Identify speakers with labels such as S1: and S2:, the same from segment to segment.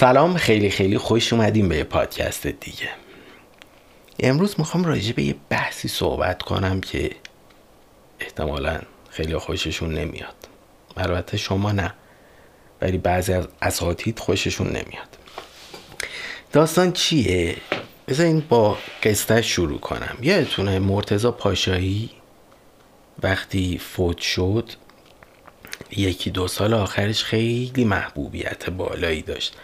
S1: سلام خیلی خیلی خوش اومدیم به پادکست دیگه. امروز می‌خوام راجع به یه بحثی صحبت کنم که احتمالا خیلی خوششون نمیاد. البته شما نه ولی بعضی از اساتید خوششون نمیاد. داستان چیه؟ بذارین با قصه شروع کنم. یادتونه مرتزا پاشایی وقتی فوت شد یکی دو سال آخرش خیلی محبوبیت بالایی داشت.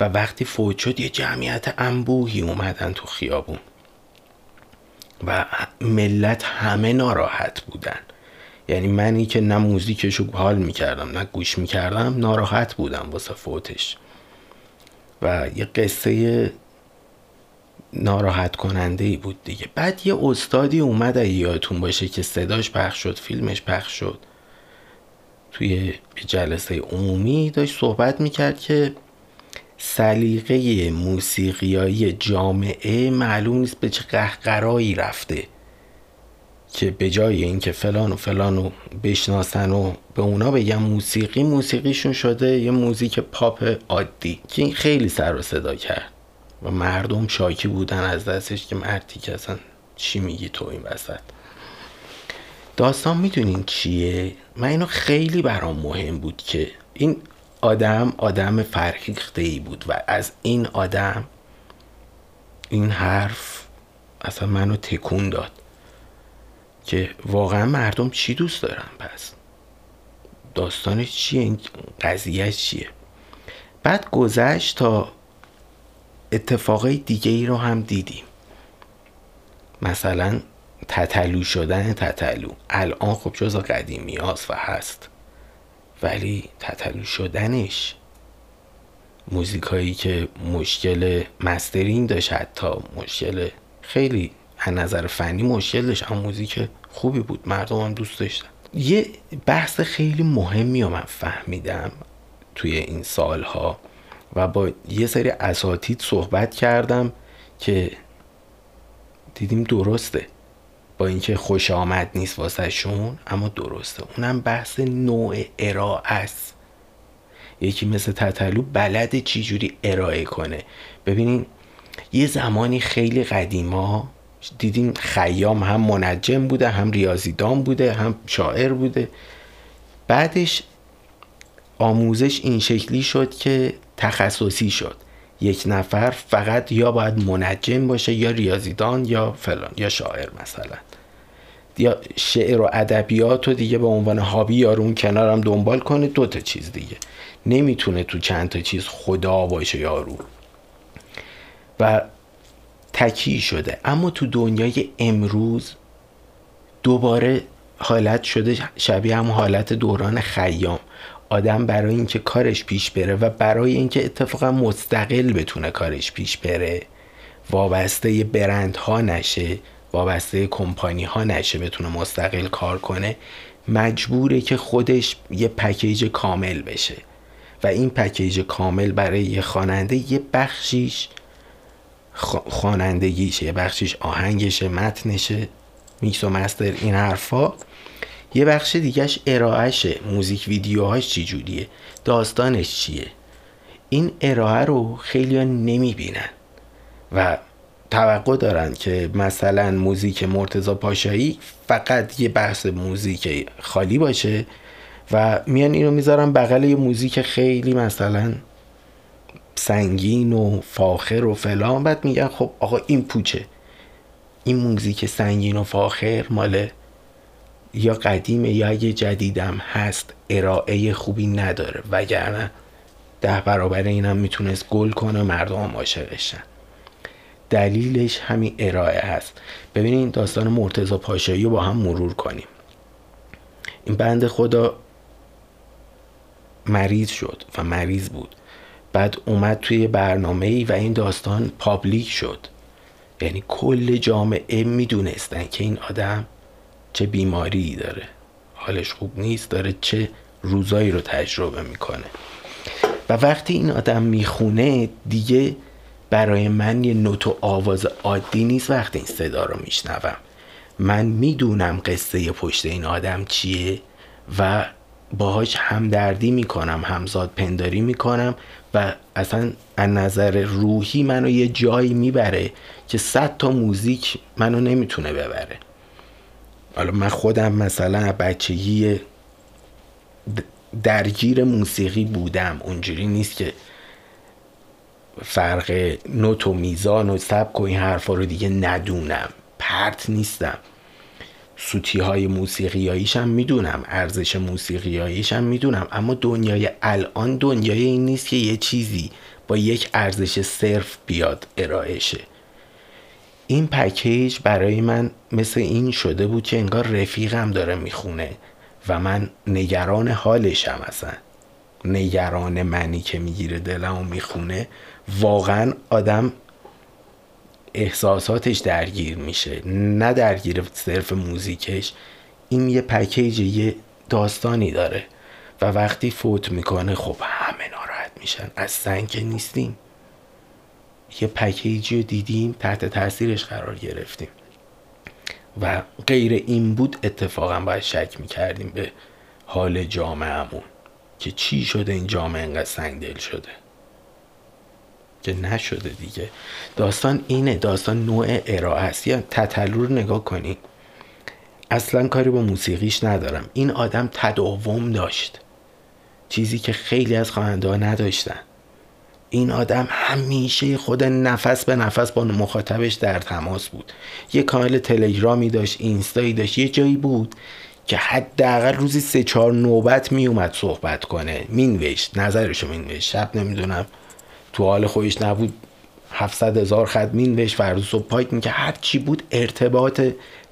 S1: و وقتی فوت شد یه جمعیت انبوهی اومدن تو خیابون. و ملت همه ناراحت بودن. یعنی منی که نه موزیکشو حال می‌کردم نه گوش می‌کردم ناراحت بودم واسه فوتش. و یه قصه ناراحت کننده ای بود دیگه. بعد یه استادی اومد اگه یادتون باشه که صداش پخش شد فیلمش پخش شد. توی جلسه عمومی داشت صحبت می‌کرد که سلیقه موسیقیایی جامعه معلوم نیست به چه قهقرایی رفته که به جای اینکه فلان و فلان رو بشناسن و به اونا بگن موسیقی موسیقیشون شده یه موزیک پاپ عادی که این خیلی سر و صدا کرد و مردم شاکی بودن از دستش که مردی که اصلا چی میگی تو این وسط. داستان می‌دونین چیه؟ من اینو خیلی برام مهم بود که این آدم آدم فرهیخته ای بود و از این آدم این حرف اصلا منو تکون داد که واقعا مردم چی دوست دارن پس؟ داستانش چیه؟ این قضیه چیه؟ بعد گذشت تا اتفاقای دیگه ای رو هم دیدیم. مثلا تتلو شدن تتلو. الان خب جزا قدیمی هاست و هست. ولی تتلو شدنش. موزیک هایی که مشکل مسترینگ داشت حتی مشکل خیلی از نظر فنی مشکل داشت اما موزیک خوبی بود. مردم هم دوست داشتن. یه بحث خیلی مهمی رو من فهمیدم توی این سالها و با یه سری اساتید صحبت کردم که دیدیم درسته. با اینکه خوش آمد نیست واسه شون اما درسته. اونم بحث نوع ارائه است. یکی مثل تتلو بلد چجوری ارائه کنه. ببینین یه زمانی خیلی قدیما دیدیم خیام هم منجم بوده هم ریاضیدان بوده هم شاعر بوده. بعدش آموزش این شکلی شد که تخصصی شد. یک نفر فقط یا باید منجم باشه یا ریاضیدان یا فلان یا شاعر مثلا. یا شعر و ادبیات رو دیگه به عنوان هابی یا اون کنارم دنبال کنه دو تا چیز دیگه. نمی‌تونه تو چند تا چیز خدا باشه یارو و تکی شده. اما تو دنیای امروز دوباره حالت شده شبیه هم حالت دوران خیام. آدم برای اینکه کارش پیش بره و برای اینکه اتفاقا مستقل بتونه کارش پیش بره وابسته برند ها نشه وابسته کمپانی ها نشه بتونه مستقل کار کنه مجبوره که خودش یه پکیج کامل بشه. و این پکیج کامل برای یه خواننده یه بخشیش خوانندگیشه یه بخشیش آهنگشه متنشه میکس و مستر این حرفا. یه بخش دیگهش ارائهشه موزیک ویدیوهاش چی جوریه؟ داستانش چیه؟ این ارائه رو خیلی نمی‌بینن و توقع دارن که مثلا موزیک مرتزا پاشایی فقط یه بحث موزیک خالی باشه و میان اینو می‌ذارن بغل یه موزیک خیلی مثلا سنگین و فاخر و فلان. بعد میگن خب آقا این پوچه. این موزیک سنگین و فاخر مال یا قدیمه یا اگه جدیدم هست ارائه خوبی نداره. وگرنه ده برابر اینم می‌تونست گل کنه مردم هم عاشقشن دلیلش همین ارائه هست ببینید داستان مرتزا پاشایی رو با هم مرور کنیم. این بند خدا مریض شد و مریض بود. بعد اومد توی برنامه ای و این داستان پابلیک شد. یعنی کل جامعه می‌دونستن که این آدم چه بیماری داره. حالش خوب نیست داره چه روزایی رو تجربه می‌کنه. و وقتی این آدم می‌خونه دیگه برای من یه نوت و آواز عادی نیست وقتی این صدا رو میشنوم. من می‌دونم قصه پشت این آدم چیه و باهاش همدردی می‌کنم همزاد پنداری می‌کنم و اصلا از نظر روحی منو یه جایی می‌بره که صد تا موزیک منو نمی‌تونه ببره. حالا من خودم مثلا بچگی درگیر موسیقی بودم. اونجوری نیست که فرق نوت و میزان و سبک و این حرفا رو دیگه ندونم. پرت نیستم. سوتی های موسیقیاییش هم می‌دونم. ارزش موسیقیاییش هم می‌دونم. اما دنیای الان دنیای این نیست که یه چیزی با یک ارزش صرف بیاد ارائه شه این پکیج برای من مثل این شده بود که انگار رفیقم داره می‌خونه و من نگران حالشم اصلا نگران منی که می‌گیره دلم و می‌خونه. واقعا آدم احساساتش درگیر میشه. نه درگیر صرف موزیکش. این یه پکیج یه داستانی داره. و وقتی فوت می‌کنه خب همه ناراحت میشن. از سنگ نیستیم. یه پکیجی رو دیدیم تحت تاثیرش قرار گرفتیم. و غیر این بود اتفاقا باید شک می‌کردیم به حال جامعهمون که چی شده این جامعه انقدر سنگ دل شده. که نشده دیگه. داستان اینه داستان نوع ارائه است. یا تتلو رو نگاه کنید. اصلا کاری با موسیقیش ندارم. این آدم تداوم داشت. چیزی که خیلی از خواننده نداشتن. این آدم همیشه خود نفس به نفس با مخاطبش در تماس بود. یه کانال تلگرامی داشت اینستایی داشت یه جایی بود که حداقل روزی سه چهار نوبت میومد صحبت کنه. مینوشت نظرشو مینوشت. شب نمی‌دونم تو حال خودش نبود. 700 هزار خط مینوشت فردا صبح پاک که هر چی بود ارتباط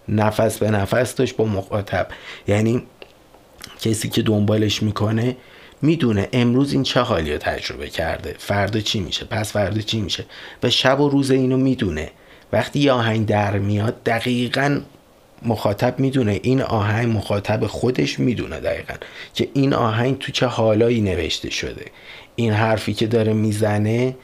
S1: نفس به نفس داشت با مخاطب. یعنی کسی که دنبالش می‌کنه می‌دونه امروز این چه حالی رو تجربه کرده. فردا چی میشه؟ پس فردا چی میشه؟ و شب و روز اینو می‌دونه. وقتی یه آهنگ در میاد دقیقا مخاطب می‌دونه. این آهنگ مخاطب خودش می‌دونه دقیقا که این آهنگ تو چه حالایی نوشته شده. این حرفی که داره می‌زنه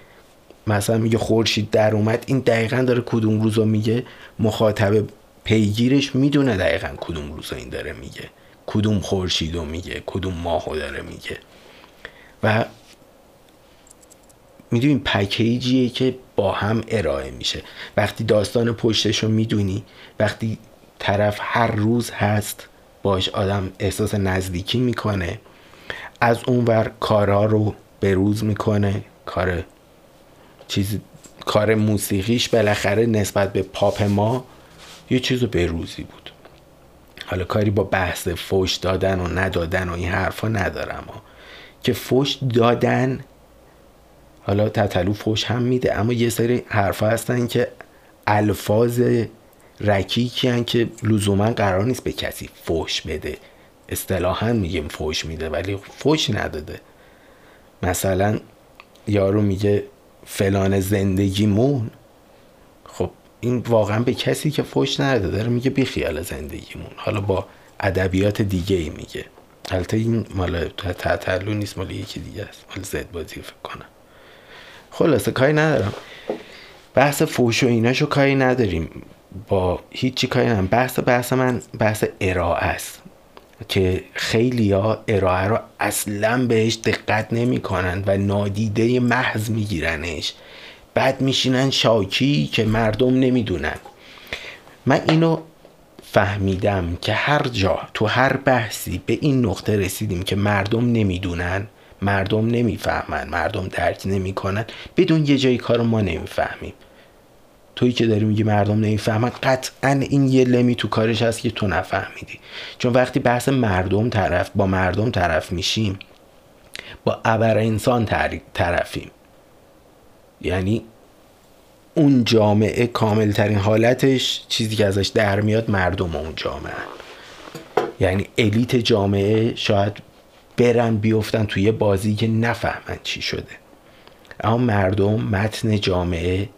S1: مثلا میگه خورشید در اومد این دقیقا داره کدوم روزو میگه؟ مخاطب پیگیرش می‌دونه دقیقا کدوم روزو این داره میگه. کدوم خورشیدو میگه کدوم ماهو داره میگه. و می‌دونی پکیجیه که با هم ارائه میشه. وقتی داستان پشتش رو می‌دونی وقتی طرف هر روز هست باش آدم احساس نزدیکی می‌کنه از اونور کارها رو به روز می‌کنه کار چیز کار موسیقیش بالاخره نسبت به پاپ ما یه چیز به روزی بود. حالا کاری با بحث فوش دادن و ندادن و این حرفا ندارم ها. که فوش دادن حالا تطلو فوش هم میده اما یه سری حرفا هستن که الفاظ رکیکی که لزوما قرار نیست به کسی فوش بده اصطلاحا میگیم فوش میده ولی فوش نداده مثلا یارو میگه فلان زندگیمون این واقعا به کسی که فوش نداده داره میگه بی خیال زندگیمون. حالا با ادبیات دیگه ای میگه. البته این مال تعتلو نیست مال یکی دیگه است. مال زد بازی فکر کنم. خلاصه کاری ندارم. بحث فوش و ایناشو کاری نداریم. با هیچی کاری ندارم. بحث بحث من بحث ارائه است. که خیلی ها ارائه رو اصلا بهش دقت نمی کنند و نادیده محض میگیرنش. بعد میشینن شاکی که مردم نمی‌دونن. من اینو فهمیدم که هر جا تو هر بحثی به این نقطه رسیدیم که مردم نمی‌دونن مردم نمی‌فهمن مردم درک نمی‌کنن بدون یه جایی کار ما نمی‌فهمیم. تویی که داری میگی مردم نمی‌فهمن قطعا این یه لمی تو کارش هست که تو نفهمیدی. چون وقتی بحث مردم طرف با مردم طرف میشیم با ابر انسان طرفیم. یعنی اون جامعه کامل ترین حالتش چیزی که ازش در میاد مردم اون جامعه. یعنی الیت جامعه شاید برن بیفتن توی بازی که نفهمن چی شده. اما مردم متن جامعه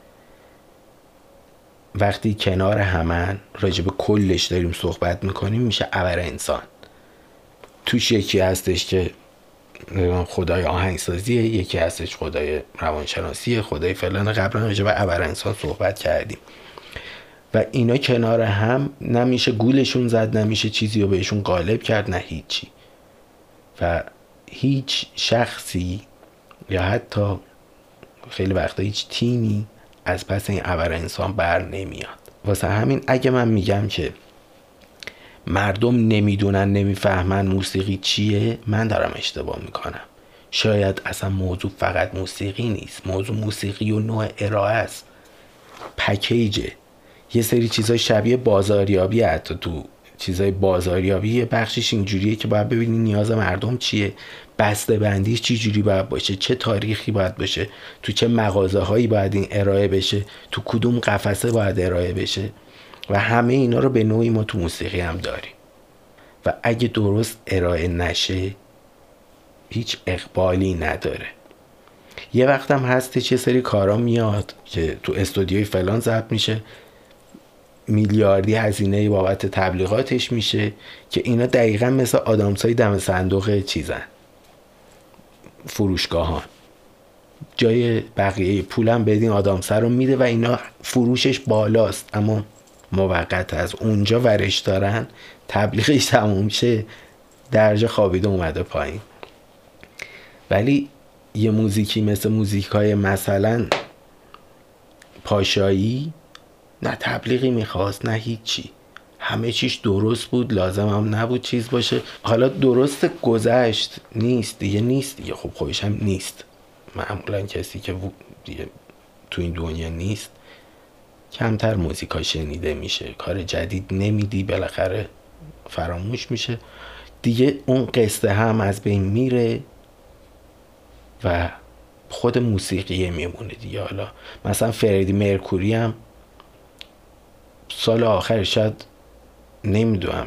S1: وقتی کنار همن راجب کلش داریم صحبت می‌کنیم میشه ابر انسان. توش یکی هستش که خدای آهنگسازیه یکی هستش خدای روانشناسی خدای فلان. قبلا راجب ابر انسان صحبت کردیم. و اینا کنار هم نمیشه گولشون زد نمیشه چیزی رو بهشون غالب کرد نه هیچی. و هیچ شخصی یا حتی خیلی وقتا هیچ تیمی از پس این ابر انسان بر نمیاد. واسه همین اگه من میگم که مردم نمی‌دونن نمی‌فهمن موسیقی چیه. من دارم اشتباه می‌کنم. شاید اصلا موضوع فقط موسیقی نیست. موضوع موسیقی و نوع ارائه است. پکیجه یه سری چیزای شبیه بازاریابی حتی تو چیزای بازاریابی یه بخشش اینجوریه که باید ببینی نیاز مردم چیه. بسته بندیش چی جوری باید باشه؟ چه تاریخی باید باشه؟ تو چه مغازه هایی باید این ارائه بشه؟ تو کدوم قفسه باید ارائه بشه؟ و همه اینا رو به نوعی ما تو موسیقی هم داریم. و اگه درست ارائه نشه هیچ اقبالی نداره. یه وقت هم هستش یه سری کارا میاد که تو استودیوی فلان ضبط میشه. میلیاردی هزینه بابت تبلیغاتش میشه که اینا دقیقا مثل آدامسای دم صندوق چیزن. فروشگاهان. جای بقیه پولم بدین آدامسر رو میده و اینا فروشش بالاست. اما موقت از اونجا ورش دارن تبلیغش تموم شه درجه خوابیده اومده پایین. ولی یه موزیکی مثل موزیک های مثلا پاشایی نه تبلیغی می‌خواست نه هیچی. همه چیش درست بود لازم هم نبود چیز باشه. حالا درست گذشت نیست دیگه نیست دیگه. خب خودش هم نیست. معمولا کسی که دیگه تو این دنیا نیست. کمتر موزیکا شنیده میشه. کار جدید نمیدی بالاخره فراموش میشه. دیگه اون قصه هم از بین میره و خود موسیقیه میمونه دیگه. حالا مثلا فریدی مرکوری هم سال آخر شاید نمی‌دونم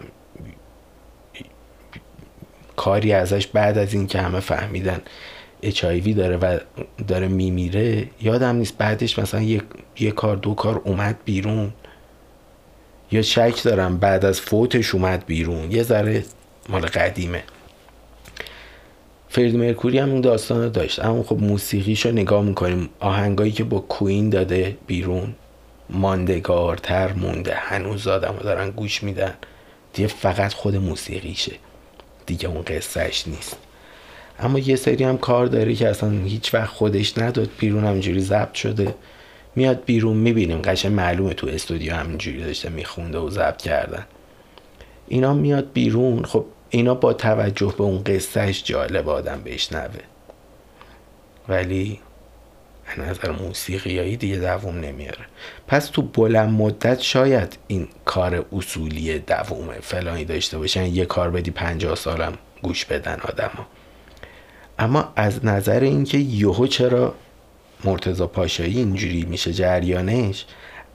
S1: کاری ازش بعد از این که همه فهمیدن اچایوی داره و داره میمیره یادم نیست بعدش مثلا یه, یه کار دو کار اومد بیرون. یا شک دارم بعد از فوتش اومد بیرون. یه ذره مال قدیمه. فرید مرکوری هم اون داستان داشت. اما خب موسیقیشو نگاه می‌کنیم. آهنگایی که با کوین داده بیرون ماندگارتر مونده. هنوز آدم دارن گوش میدن. دیگه فقط خود موسیقیشه. دیگه اون قصهش نیست. اما یه سری هم کار داره که اصلا هیچ وقت خودش نداد. بیرون همینجوری ضبط شده. میاد بیرون می‌بینیم قشن معلومه تو استودیو همینجوری داشته میخونده و ضبط کردن اینا میاد بیرون. خب اینا با توجه به اون قصهش جالب آدم بشنوه. ولی نظر موسیقیایی دیگه دووم نمیاره. پس تو بلند مدت شاید این کار اصولی دووم فلانی داشته باشن یه کار بدی پنجاه سالم گوش بدن آدما. اما از نظر اینکه یهو چرا مرتزا پاشایی اینجوری میشه جریانش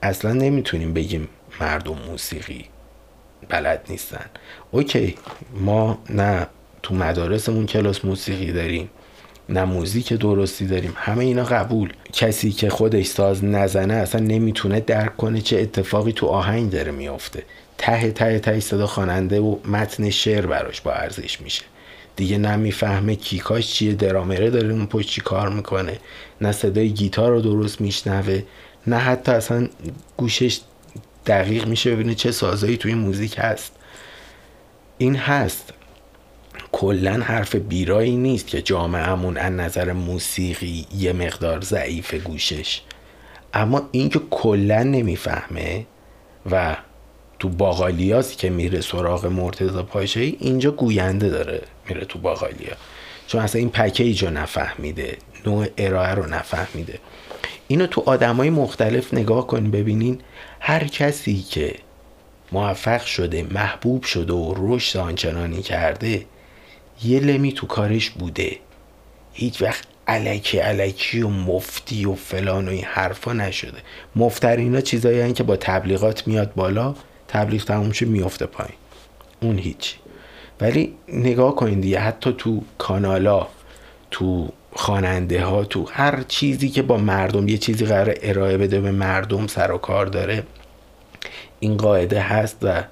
S1: اصلا نمی‌تونیم بگیم مردم موسیقی بلد نیستن. اوکی ما نه تو مدارسمون کلاس موسیقی داریم نه موزیک درستی داریم همه اینا قبول. کسی که خودش ساز نزنه اصلا نمی‌تونه درک کنه چه اتفاقی تو آهنگ داره میافته. ته ته ته صدا خواننده و متن شعر براش با ارزش میشه. دیگه نمی‌فهمه کیکاش چیه درامره داره اون پشت چی کار می‌کنه. نه صدای گیتار رو درست میشنوه نه حتی اصلا گوشش دقیق میشه ببینه چه سازایی توی موزیک هست. این هست. کلا حرف بیرایی نیست که جامعهمون از نظر موسیقی یه مقدار ضعیف گوشش. اما اینکه کلا نمی‌فهمه و تو باقالیاسی که میره سراغ مرتضا پاشایی اینجا گوینده داره میره تو باقالیا چون اصلا این پکیج رو نفهمیده نوع ارائه رو نفهمیده. اینو تو آدمای مختلف نگاه کنین ببینین هر کسی که موفق شده محبوب شده و رشد آنچنانی کرده یه لمی تو کارش بوده. هیچ وقت علکی علکی و مفتی و فلان و این حرفا نشده. مفترینا چیزایی که با تبلیغات میاد بالا. تبلیغ تموم شه میفته پایین. اون هیچ. ولی نگاه کنید دیگه حتی تو کانالا تو خواننده ها تو هر چیزی که با مردم یه چیزی قرار ارائه بده به مردم سر و کار داره این قاعده هست و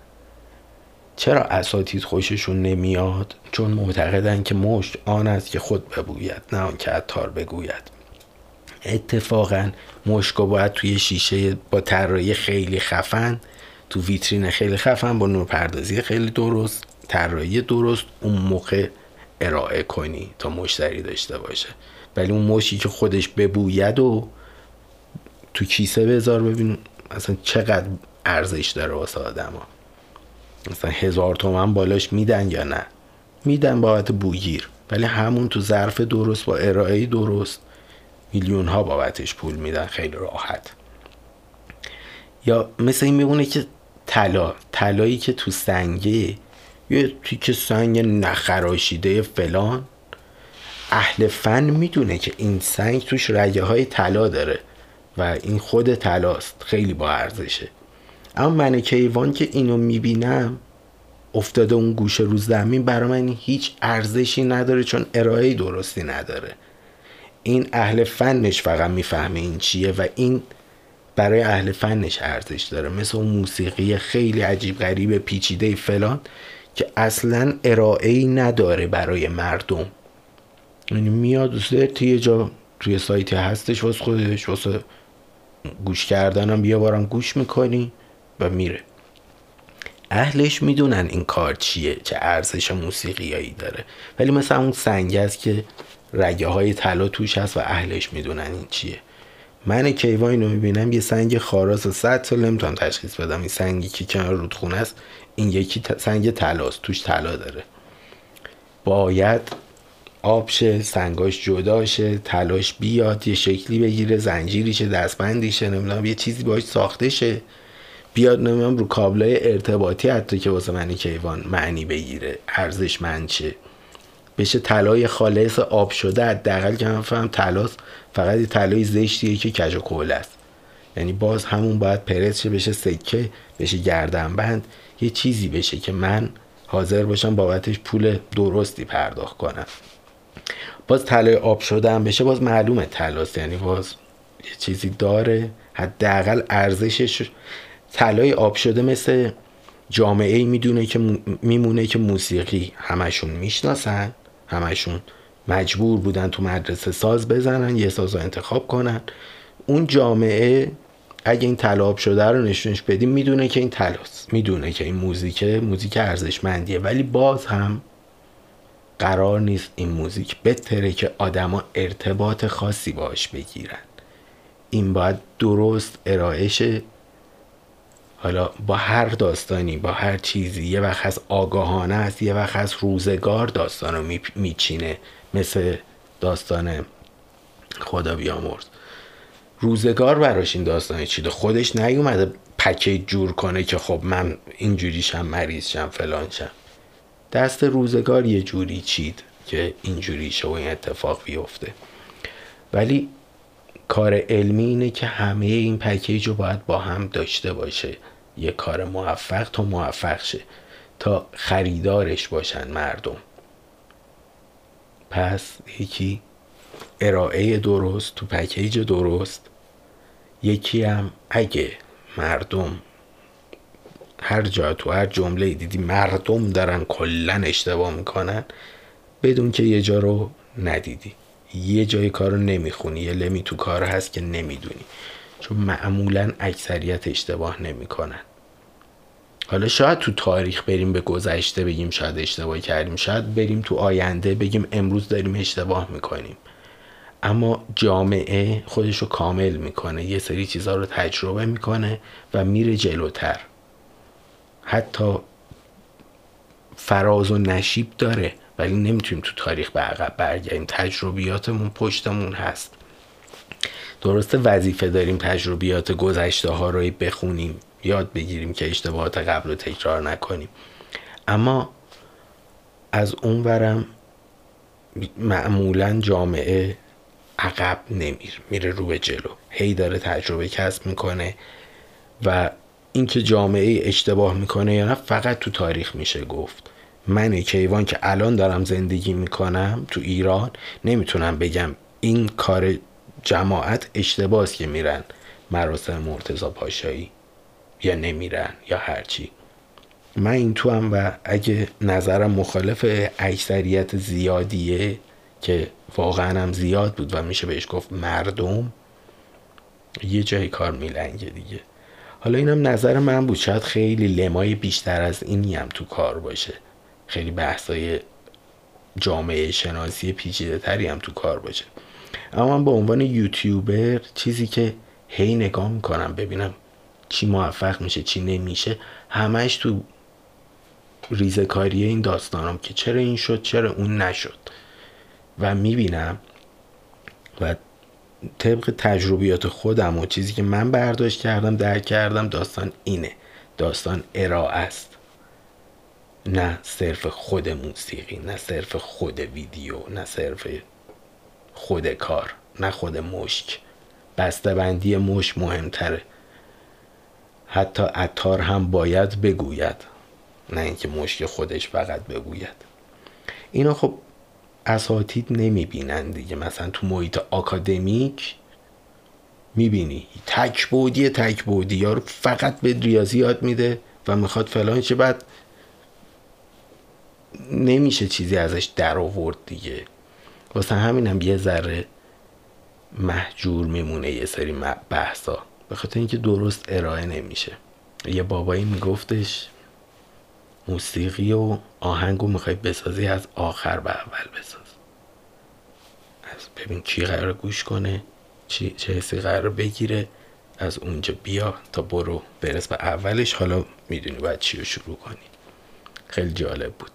S1: چرا اساتید خوششون نمیاد؟ چون معتقدن که مشت آن است که خود بگوید نه آن که عطار بگوید. اتفاقا مشکو باید توی شیشه با طراحی خیلی خفن تو ویترین خیلی خفن با نورپردازی خیلی درست طراحی درست اون موقع ارائه کنی تا مشتری داشته باشه. ولی اون مشی که خودش ببوید و تو کیسه بذار ببین اصلا چقدر ارزش داره واسه آدما مثلا هزار تومن بالاش میدن یا نه؟ میدن بابت بوگیر. ولی همون تو ظرف درست با ارائه درست میلیون ها بابتش پول میدن. خیلی راحت. یا مثل این میمونه که طلا. طلایی که تو سنگه یه تیکه سنگ نخراشیده فلان. اهل فن می‌دونه که این سنگ توش رگه های طلا داره و این خود طلاست خیلی با ارزشه. اما من کیوان که اینو می‌بینم افتاده اون گوشه رو زمین برای من هیچ ارزشی نداره چون ارائه درستی نداره. این اهل فنش فقط می‌فهمه این چیه و این برای اهل فنش ارزش داره. مثل اون موسیقی خیلی عجیب غریب پیچیده فلان که اصلا ارائه ای نداره برای مردم. یعنی میاد توی جا توی سایتی هستش واسه خودش واسه گوش کردنم. بیا بارم گوش می‌کنی و میره. اهلش می‌دونن این کار چیه چه ارزش موسیقیایی داره. ولی مثلا اون سنگ است که رگه های طلا توش هست و اهلش می‌دونن این چیه. من کیوان اینو می‌بینم یه سنگ خاراس صد سال نمی‌تونم تشخیص بدم. این سنگی که کنار رودخونه است این یکی سنگ طلاست توش طلا داره. باید آب شه سنگاش جدا شه تلاش بیاد یه شکلی بگیره زنجیری شه دستبندی شه نمی‌دونم یه چیزی باش ساخته شه. بیاد نمی‌دونم رو کابلای ارتباطی حتی که واسه من کیوان معنی بگیره ارزشمند شه. بشه طلای خالص آب شده حداقل که من فهم طلاست. فقط طلای زشتیه که کج و است. یعنی باز همون باید پرس شه بشه سکه بشه گردنبند یه چیزی بشه که من حاضر باشم بابتش پول درستی پرداخت کنم. باز طلای آب شده هم بشه باز معلومه طلاست یعنی باز یه چیزی داره. حداقل ارزشش طلای آب شده مثل جامعه می‌دونه که میمونه که موسیقی همشون می‌شناسن همشون مجبور بودن تو مدرسه ساز بزنن یه ساز رو انتخاب کنن. اون جامعه اگه این طلاب شده رو نشونش بدیم می‌دونه که این تلاست می‌دونه که این موزیک موزیک ارزشمندیه. ولی باز هم قرار نیست این موزیک بتره که آدما ارتباط خاصی باش بگیرن. این باید درست ارائهش حالا با هر داستانی با هر چیزی یه وقت از آگاهانه است یه وقت از روزگار داستان رو میچینه مثل داستان خدا بیامرز. روزگار براش این داستان چیده. خودش نیومده پکیج جور کنه که خب من اینجوریشم مریضشم فلانشم دست روزگار یه جوری چید که اینجوری شه و این اتفاق بیفته. ولی کار علمی اینه که همه این پکیج رو باید با هم داشته باشه. یه کار موفق تا موفق شه. تا خریدارش باشن مردم. پس یکی ارائه درست تو پکیج درست. یکی هم اگه مردم هر جا تو هر جمله دیدی مردم دارن کلا اشتباه می‌کنن بدون که یه جا رو ندیدی. یه جای کار رو نمی‌خونی یه لمی تو کار هست که نمی‌دونی. چون معمولا اکثریت اشتباه نمی‌کنن. حالا شاید تو تاریخ بریم به گذشته بگیم شاید اشتباه کردیم شاید بریم تو آینده بگیم امروز داریم اشتباه می‌کنیم. اما جامعه خودش رو کامل می‌کنه یه سری چیزها رو تجربه می‌کنه و میره جلوتر. حتی فراز و نشیب داره. ولی نمی‌تونیم تو تاریخ به عقب برگردیم. تجربیاتمون پشتمون هست. درسته وظیفه داریم تجربیات گذشته ها رو بخونیم یاد بگیریم که اشتباهات قبل رو تکرار نکنیم. اما از اون ورم معمولا جامعه عقب نمیر میره رو به جلو. هی داره تجربه کسب می‌کنه و اینکه جامعه اشتباه می‌کنه یا نه فقط تو تاریخ میشه گفت. من کیوان که الان دارم زندگی می‌کنم تو ایران نمی‌تونم بگم این کار جماعت اشتباهی که میرن مراسم مرتزا پاشایی یا نمیرن یا هرچی. من این تو هم و اگه نظرم مخالف اکثریت زیادیه که واقعا هم زیاد بود و میشه بهش گفت مردم یه جای کار میلنگه دیگه. حالا اینم نظر من بود. شاید خیلی لمای بیشتر از اینی هم تو کار باشه. خیلی بحثای جامعه شناسی پیچیده تری هم تو کار باشه. اما من به عنوان یوتیوبر چیزی که هی نگاه می‌کنم ببینم چی موفق میشه چی نمیشه همش تو ریزکاری این داستانم که چرا این شد چرا اون نشد. و می‌بینم و طبق تجربیات خودم و چیزی که من برداشت کردم درک کردم داستان اینه. داستان ارائه است. نه صرف خود موسیقی نه صرف خود ویدیو نه صرف خود کار نه خود مشک. بندی مشک مهمتره. حتی اتار هم باید بگوید نه اینکه مشک خودش فقط بگوید. اینا خب اساتید نمی‌بینن دیگه. مثلا تو محیط آکادمیک می‌بینی. تک بودی تک بودی یارو فقط به ریاضی یاد میده و می‌خواد فلان چه بعد نمیشه چیزی ازش در آورد دیگه. واسه همینم یه ذره محجور میمونه یه سری بحثا. به خاطر اینکه درست ارائه نمیشه. یه بابایی میگفتش موسیقی و آهنگو می‌خوای بسازی از آخر به اول بساز. از ببین کی قرار گوش کنه چی چه حسی قرار بگیره از اونجا بیا تا برو برس به اولش. حالا می‌دونی باید چی رو شروع کنی. خیلی جالب بود.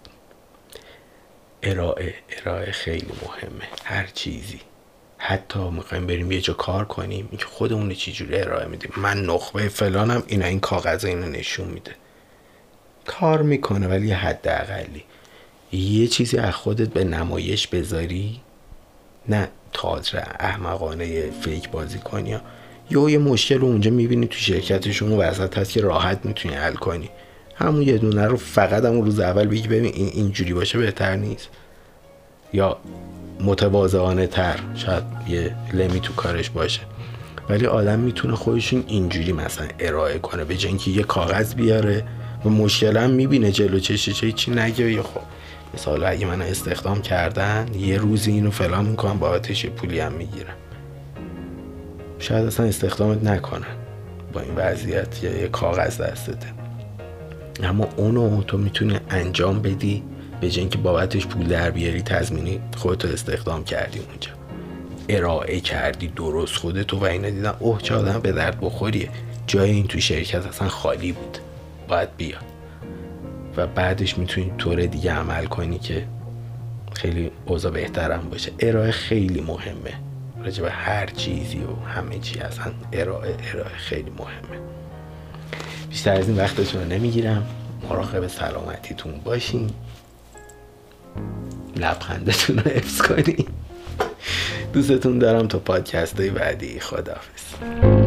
S1: ارائه ارائه خیلی مهمه. هر چیزی. حتی می‌خوایم بریم یه جا کار کنیم اینکه خودمون چجوری ارائه میدیم. من نخبه فلانم اینا این کاغذ اینو نشون میده. کار می‌کنه ولی حد اقلی یه چیزی از خودت به نمایش بذاری؟ نه تاجر احمقانه فیک بازی کنی یا یه مشکل رو اونجا می‌بینی تو شرکتشون و وسط هست که راحت می‌تونی حل کنی. همون یه دونه رو فقط همون روز اول بگی ببین این اینجوری باشه بهتر نیست. یا متواضعانه تر شاید یه لمی تو کارش باشه. ولی آدم می‌تونه خودشون اینجوری مثلا ارائه کنه به اینکه یه کاغذ بیاره و مشکل هم می‌بینه جلو چشه چی نگه. یا خب مثلا اگه من استخدام کردن یه روزی اینو فلان می‌کنم بابتش یه پولی هم می‌گیرم؟ شاید اصلا استخدامت نکنن با این وضعیت یا یه کاغذ دستته. اما اونو تو می‌تونی انجام بدی به جای اینکه بابتش پول در بیاری تضمینی خودتو استخدام کردی اونجا. ارائه کردی درست خودتو و اینا دیدن اوه چه آدم به درد بخوریه. جای این تو شرکت اصلا خالی بود. باید بیا. و بعدش می‌تونی طور دیگه عمل کنی که خیلی اوضاع بهترم باشه. ارائه خیلی مهمه. راجع به هر چیزی و همه چی اصلا ارائه ارائه خیلی مهمه. بیشتر از این وقتتون رو نمی‌گیرم. مراقب سلامتیتون باشین. لبخندتون رو حفظ کنین. دوستتون دارم تا پادکست های بعدی. خداحافظ.